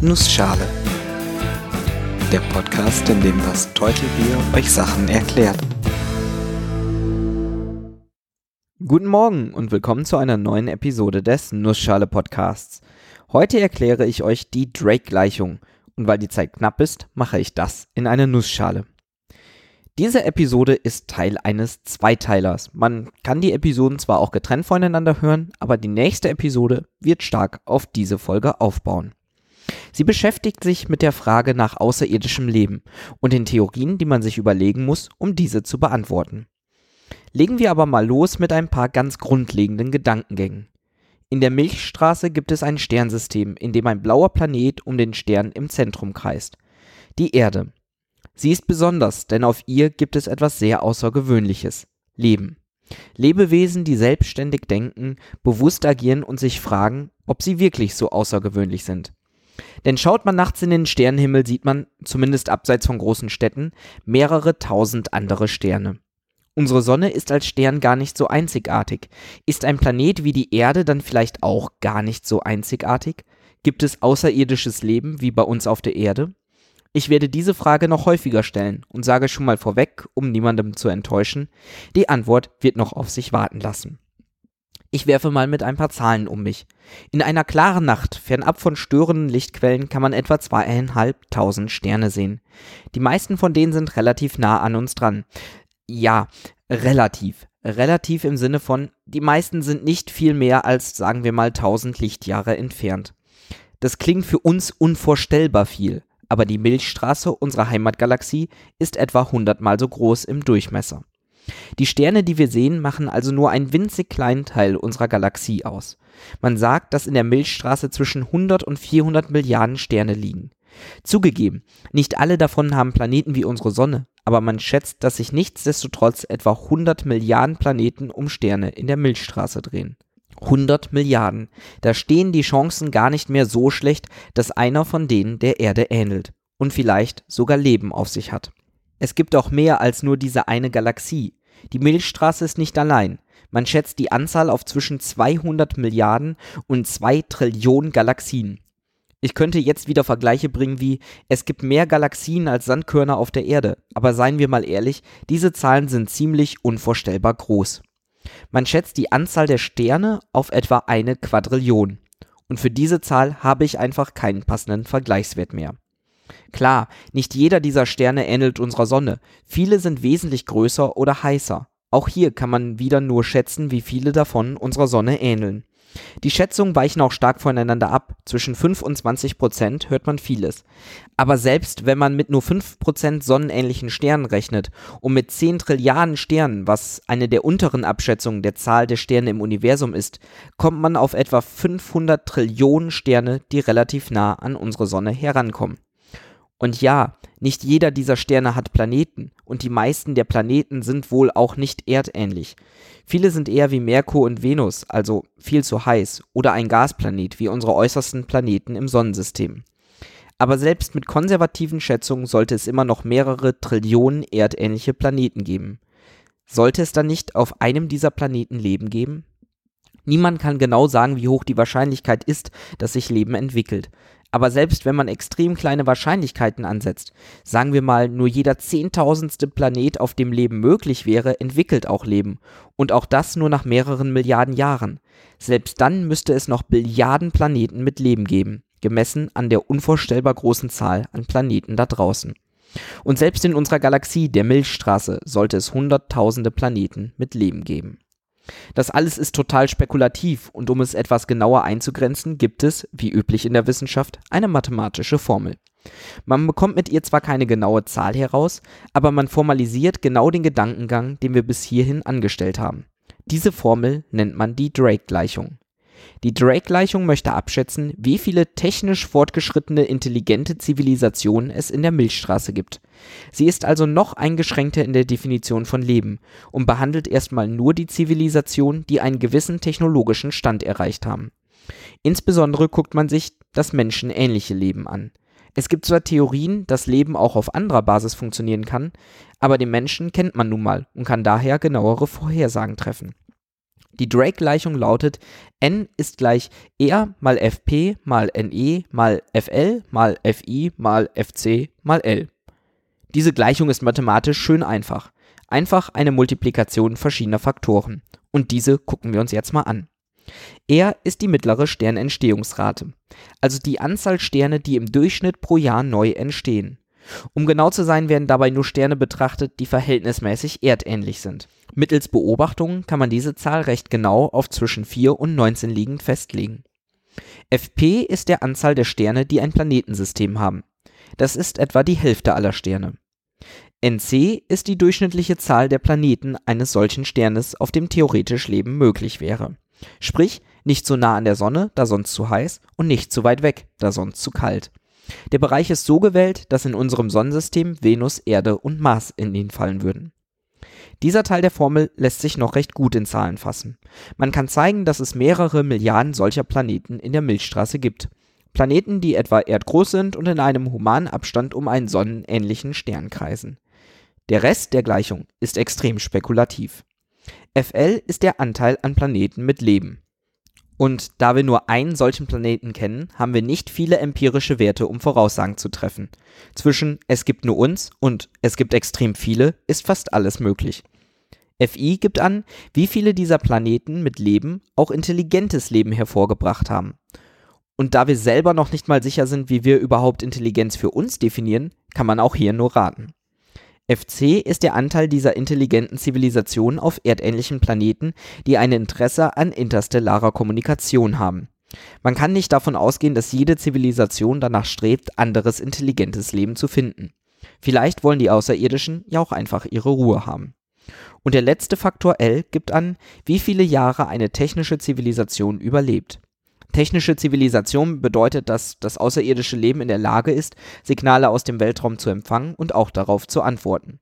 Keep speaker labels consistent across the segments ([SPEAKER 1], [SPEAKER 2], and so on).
[SPEAKER 1] Nussschale. Der Podcast, in dem das Teutelbier euch Sachen erklärt.
[SPEAKER 2] Guten Morgen und willkommen zu einer neuen Episode des Nussschale Podcasts. Heute erkläre ich euch die Drake-Gleichung und weil die Zeit knapp ist, mache ich das in einer Nussschale. Diese Episode ist Teil eines Zweiteilers. Man kann die Episoden zwar auch getrennt voneinander hören, aber die nächste Episode wird stark auf diese Folge aufbauen. Sie beschäftigt sich mit der Frage nach außerirdischem Leben und den Theorien, die man sich überlegen muss, um diese zu beantworten. Legen wir aber mal los mit ein paar ganz grundlegenden Gedankengängen. In der Milchstraße gibt es ein Sternsystem, in dem ein blauer Planet um den Stern im Zentrum kreist. Die Erde. Sie ist besonders, denn auf ihr gibt es etwas sehr Außergewöhnliches. Leben. Lebewesen, die selbstständig denken, bewusst agieren und sich fragen, ob sie wirklich so außergewöhnlich sind. Denn schaut man nachts in den Sternenhimmel, sieht man, zumindest abseits von großen Städten, mehrere tausend andere Sterne. Unsere Sonne ist als Stern gar nicht so einzigartig. Ist ein Planet wie die Erde dann vielleicht auch gar nicht so einzigartig? Gibt es außerirdisches Leben wie bei uns auf der Erde? Ich werde diese Frage noch häufiger stellen und sage schon mal vorweg, um niemandem zu enttäuschen, die Antwort wird noch auf sich warten lassen. Ich werfe mal mit ein paar Zahlen um mich. In einer klaren Nacht, fernab von störenden Lichtquellen, kann man etwa zweieinhalbtausend Sterne sehen. Die meisten von denen sind relativ nah an uns dran. Ja, relativ. Relativ im Sinne von, die meisten sind nicht viel mehr als, sagen wir mal, tausend Lichtjahre entfernt. Das klingt für uns unvorstellbar viel aber die Milchstraße unserer Heimatgalaxie ist etwa hundertmal so groß im Durchmesser. Die Sterne, die wir sehen, machen also nur einen winzig kleinen Teil unserer Galaxie aus. Man sagt, dass in der Milchstraße zwischen 100 und 400 Milliarden Sterne liegen. Zugegeben, nicht alle davon haben Planeten wie unsere Sonne, aber man schätzt, dass sich nichtsdestotrotz etwa 100 Milliarden Planeten um Sterne in der Milchstraße drehen. 100 Milliarden. Da stehen die Chancen gar nicht mehr so schlecht, dass einer von denen der Erde ähnelt und vielleicht sogar Leben auf sich hat. Es gibt auch mehr als nur diese eine Galaxie. Die Milchstraße ist nicht allein. Man schätzt die Anzahl auf zwischen 200 Milliarden und 2 Trillionen Galaxien. Ich könnte jetzt wieder Vergleiche bringen wie, es gibt mehr Galaxien als Sandkörner auf der Erde, aber seien wir mal ehrlich, diese Zahlen sind ziemlich unvorstellbar groß. Man schätzt die Anzahl der Sterne auf etwa eine Quadrillion. Und für diese Zahl habe ich einfach keinen passenden Vergleichswert mehr. Klar, nicht jeder dieser Sterne ähnelt unserer Sonne. Viele sind wesentlich größer oder heißer. Auch hier kann man wieder nur schätzen, wie viele davon unserer Sonne ähneln. Die Schätzungen weichen auch stark voneinander ab. Zwischen 5 und 20 Prozent hört man vieles. Aber selbst wenn man mit nur 5 Prozent sonnenähnlichen Sternen rechnet und mit 10 Trilliarden Sternen, was eine der unteren Abschätzungen der Zahl der Sterne im Universum ist, kommt man auf etwa 500 Trillionen Sterne, die relativ nah an unsere Sonne herankommen. Und ja, nicht jeder dieser Sterne hat Planeten, und die meisten der Planeten sind wohl auch nicht erdähnlich. Viele sind eher wie Merkur und Venus, also viel zu heiß, oder ein Gasplanet wie unsere äußersten Planeten im Sonnensystem. Aber selbst mit konservativen Schätzungen sollte es immer noch mehrere Trillionen erdähnliche Planeten geben. Sollte es dann nicht auf einem dieser Planeten Leben geben? Niemand kann genau sagen, wie hoch die Wahrscheinlichkeit ist, dass sich Leben entwickelt. Aber selbst wenn man extrem kleine Wahrscheinlichkeiten ansetzt, sagen wir mal, nur jeder zehntausendste Planet, auf dem Leben möglich wäre, entwickelt auch Leben. Und auch das nur nach mehreren Milliarden Jahren. Selbst dann müsste es noch Billiarden Planeten mit Leben geben, gemessen an der unvorstellbar großen Zahl an Planeten da draußen. Und selbst in unserer Galaxie, der Milchstraße, sollte es hunderttausende Planeten mit Leben geben. Das alles ist total spekulativ und um es etwas genauer einzugrenzen, gibt es, wie üblich in der Wissenschaft, eine mathematische Formel. Man bekommt mit ihr zwar keine genaue Zahl heraus, aber man formalisiert genau den Gedankengang, den wir bis hierhin angestellt haben. Diese Formel nennt man die Drake-Gleichung. Die Drake-Gleichung möchte abschätzen, wie viele technisch fortgeschrittene intelligente Zivilisationen es in der Milchstraße gibt. Sie ist also noch eingeschränkter in der Definition von Leben und behandelt erstmal nur die Zivilisationen, die einen gewissen technologischen Stand erreicht haben. Insbesondere guckt man sich das menschenähnliche Leben an. Es gibt zwar Theorien, dass Leben auch auf anderer Basis funktionieren kann, aber den Menschen kennt man nun mal und kann daher genauere Vorhersagen treffen. Die Drake-Gleichung lautet, n ist gleich r mal fp mal ne mal fl mal fi mal fc mal l. Diese Gleichung ist mathematisch schön einfach. Einfach eine Multiplikation verschiedener Faktoren. Und diese gucken wir uns jetzt mal an. R ist die mittlere Sternentstehungsrate, also die Anzahl Sterne, die im Durchschnitt pro Jahr neu entstehen. Um genau zu sein, werden dabei nur Sterne betrachtet, die verhältnismäßig erdähnlich sind. Mittels Beobachtungen kann man diese Zahl recht genau auf zwischen 4 und 19 liegend festlegen. Fp ist der Anzahl der Sterne, die ein Planetensystem haben. Das ist etwa die Hälfte aller Sterne. Nc ist die durchschnittliche Zahl der Planeten eines solchen Sternes, auf dem theoretisch Leben möglich wäre. Sprich, nicht so nah an der Sonne, da sonst zu heiß, und nicht zu weit weg, da sonst zu kalt. Der Bereich ist so gewählt, dass in unserem Sonnensystem Venus, Erde und Mars in ihn fallen würden. Dieser Teil der Formel lässt sich noch recht gut in Zahlen fassen. Man kann zeigen, dass es mehrere Milliarden solcher Planeten in der Milchstraße gibt. Planeten, die etwa erdgroß sind und in einem humanen Abstand um einen sonnenähnlichen Stern kreisen. Der Rest der Gleichung ist extrem spekulativ. Fl ist der Anteil an Planeten mit Leben. Und da wir nur einen solchen Planeten kennen, haben wir nicht viele empirische Werte, um Voraussagen zu treffen. Zwischen es gibt nur uns und es gibt extrem viele ist fast alles möglich. Fi gibt an, wie viele dieser Planeten mit Leben auch intelligentes Leben hervorgebracht haben. Und da wir selber noch nicht mal sicher sind, wie wir überhaupt Intelligenz für uns definieren, kann man auch hier nur raten. FC ist der Anteil dieser intelligenten Zivilisationen auf erdähnlichen Planeten, die ein Interesse an interstellarer Kommunikation haben. Man kann nicht davon ausgehen, dass jede Zivilisation danach strebt, anderes intelligentes Leben zu finden. Vielleicht wollen die Außerirdischen ja auch einfach ihre Ruhe haben. Und der letzte Faktor L gibt an, wie viele Jahre eine technische Zivilisation überlebt. Technische Zivilisation bedeutet, dass das außerirdische Leben in der Lage ist, Signale aus dem Weltraum zu empfangen und auch darauf zu antworten.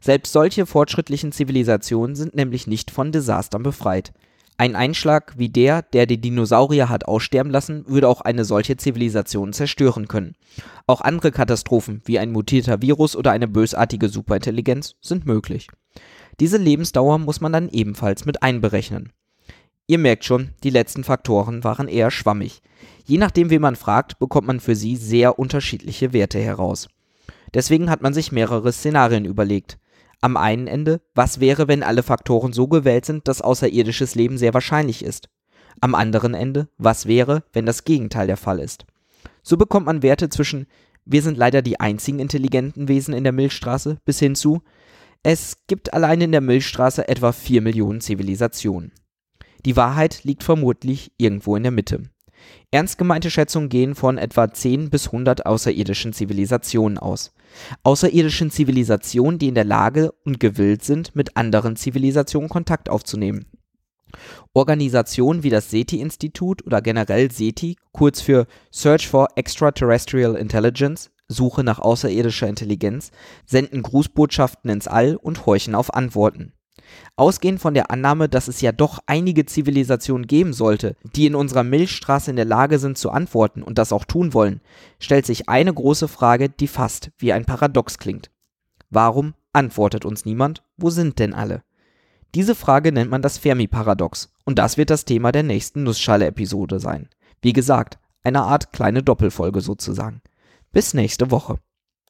[SPEAKER 2] Selbst solche fortschrittlichen Zivilisationen sind nämlich nicht von Desastern befreit. Ein Einschlag wie der, der die Dinosaurier hat aussterben lassen, würde auch eine solche Zivilisation zerstören können. Auch andere Katastrophen wie ein mutierter Virus oder eine bösartige Superintelligenz sind möglich. Diese Lebensdauer muss man dann ebenfalls mit einberechnen. Ihr merkt schon, die letzten Faktoren waren eher schwammig. Je nachdem, wen man fragt, bekommt man für sie sehr unterschiedliche Werte heraus. Deswegen hat man sich mehrere Szenarien überlegt. Am einen Ende, was wäre, wenn alle Faktoren so gewählt sind, dass außerirdisches Leben sehr wahrscheinlich ist? Am anderen Ende, was wäre, wenn das Gegenteil der Fall ist? So bekommt man Werte zwischen wir sind leider die einzigen intelligenten Wesen in der Milchstraße bis hin zu es gibt allein in der Milchstraße etwa 4 Millionen Zivilisationen. Die Wahrheit liegt vermutlich irgendwo in der Mitte. Ernst gemeinte Schätzungen gehen von etwa 10 bis 100 außerirdischen Zivilisationen aus. Außerirdischen Zivilisationen, die in der Lage und gewillt sind, mit anderen Zivilisationen Kontakt aufzunehmen. Organisationen wie das SETI-Institut oder generell SETI, kurz für Search for Extraterrestrial Intelligence, Suche nach außerirdischer Intelligenz, senden Grußbotschaften ins All und horchen auf Antworten. Ausgehend von der Annahme, dass es ja doch einige Zivilisationen geben sollte, die in unserer Milchstraße in der Lage sind zu antworten und das auch tun wollen, stellt sich eine große Frage, die fast wie ein Paradox klingt. Warum antwortet uns niemand? Wo sind denn alle? Diese Frage nennt man das Fermi-Paradox und das wird das Thema der nächsten Nussschale-Episode sein. Wie gesagt, eine Art kleine Doppelfolge sozusagen. Bis nächste Woche.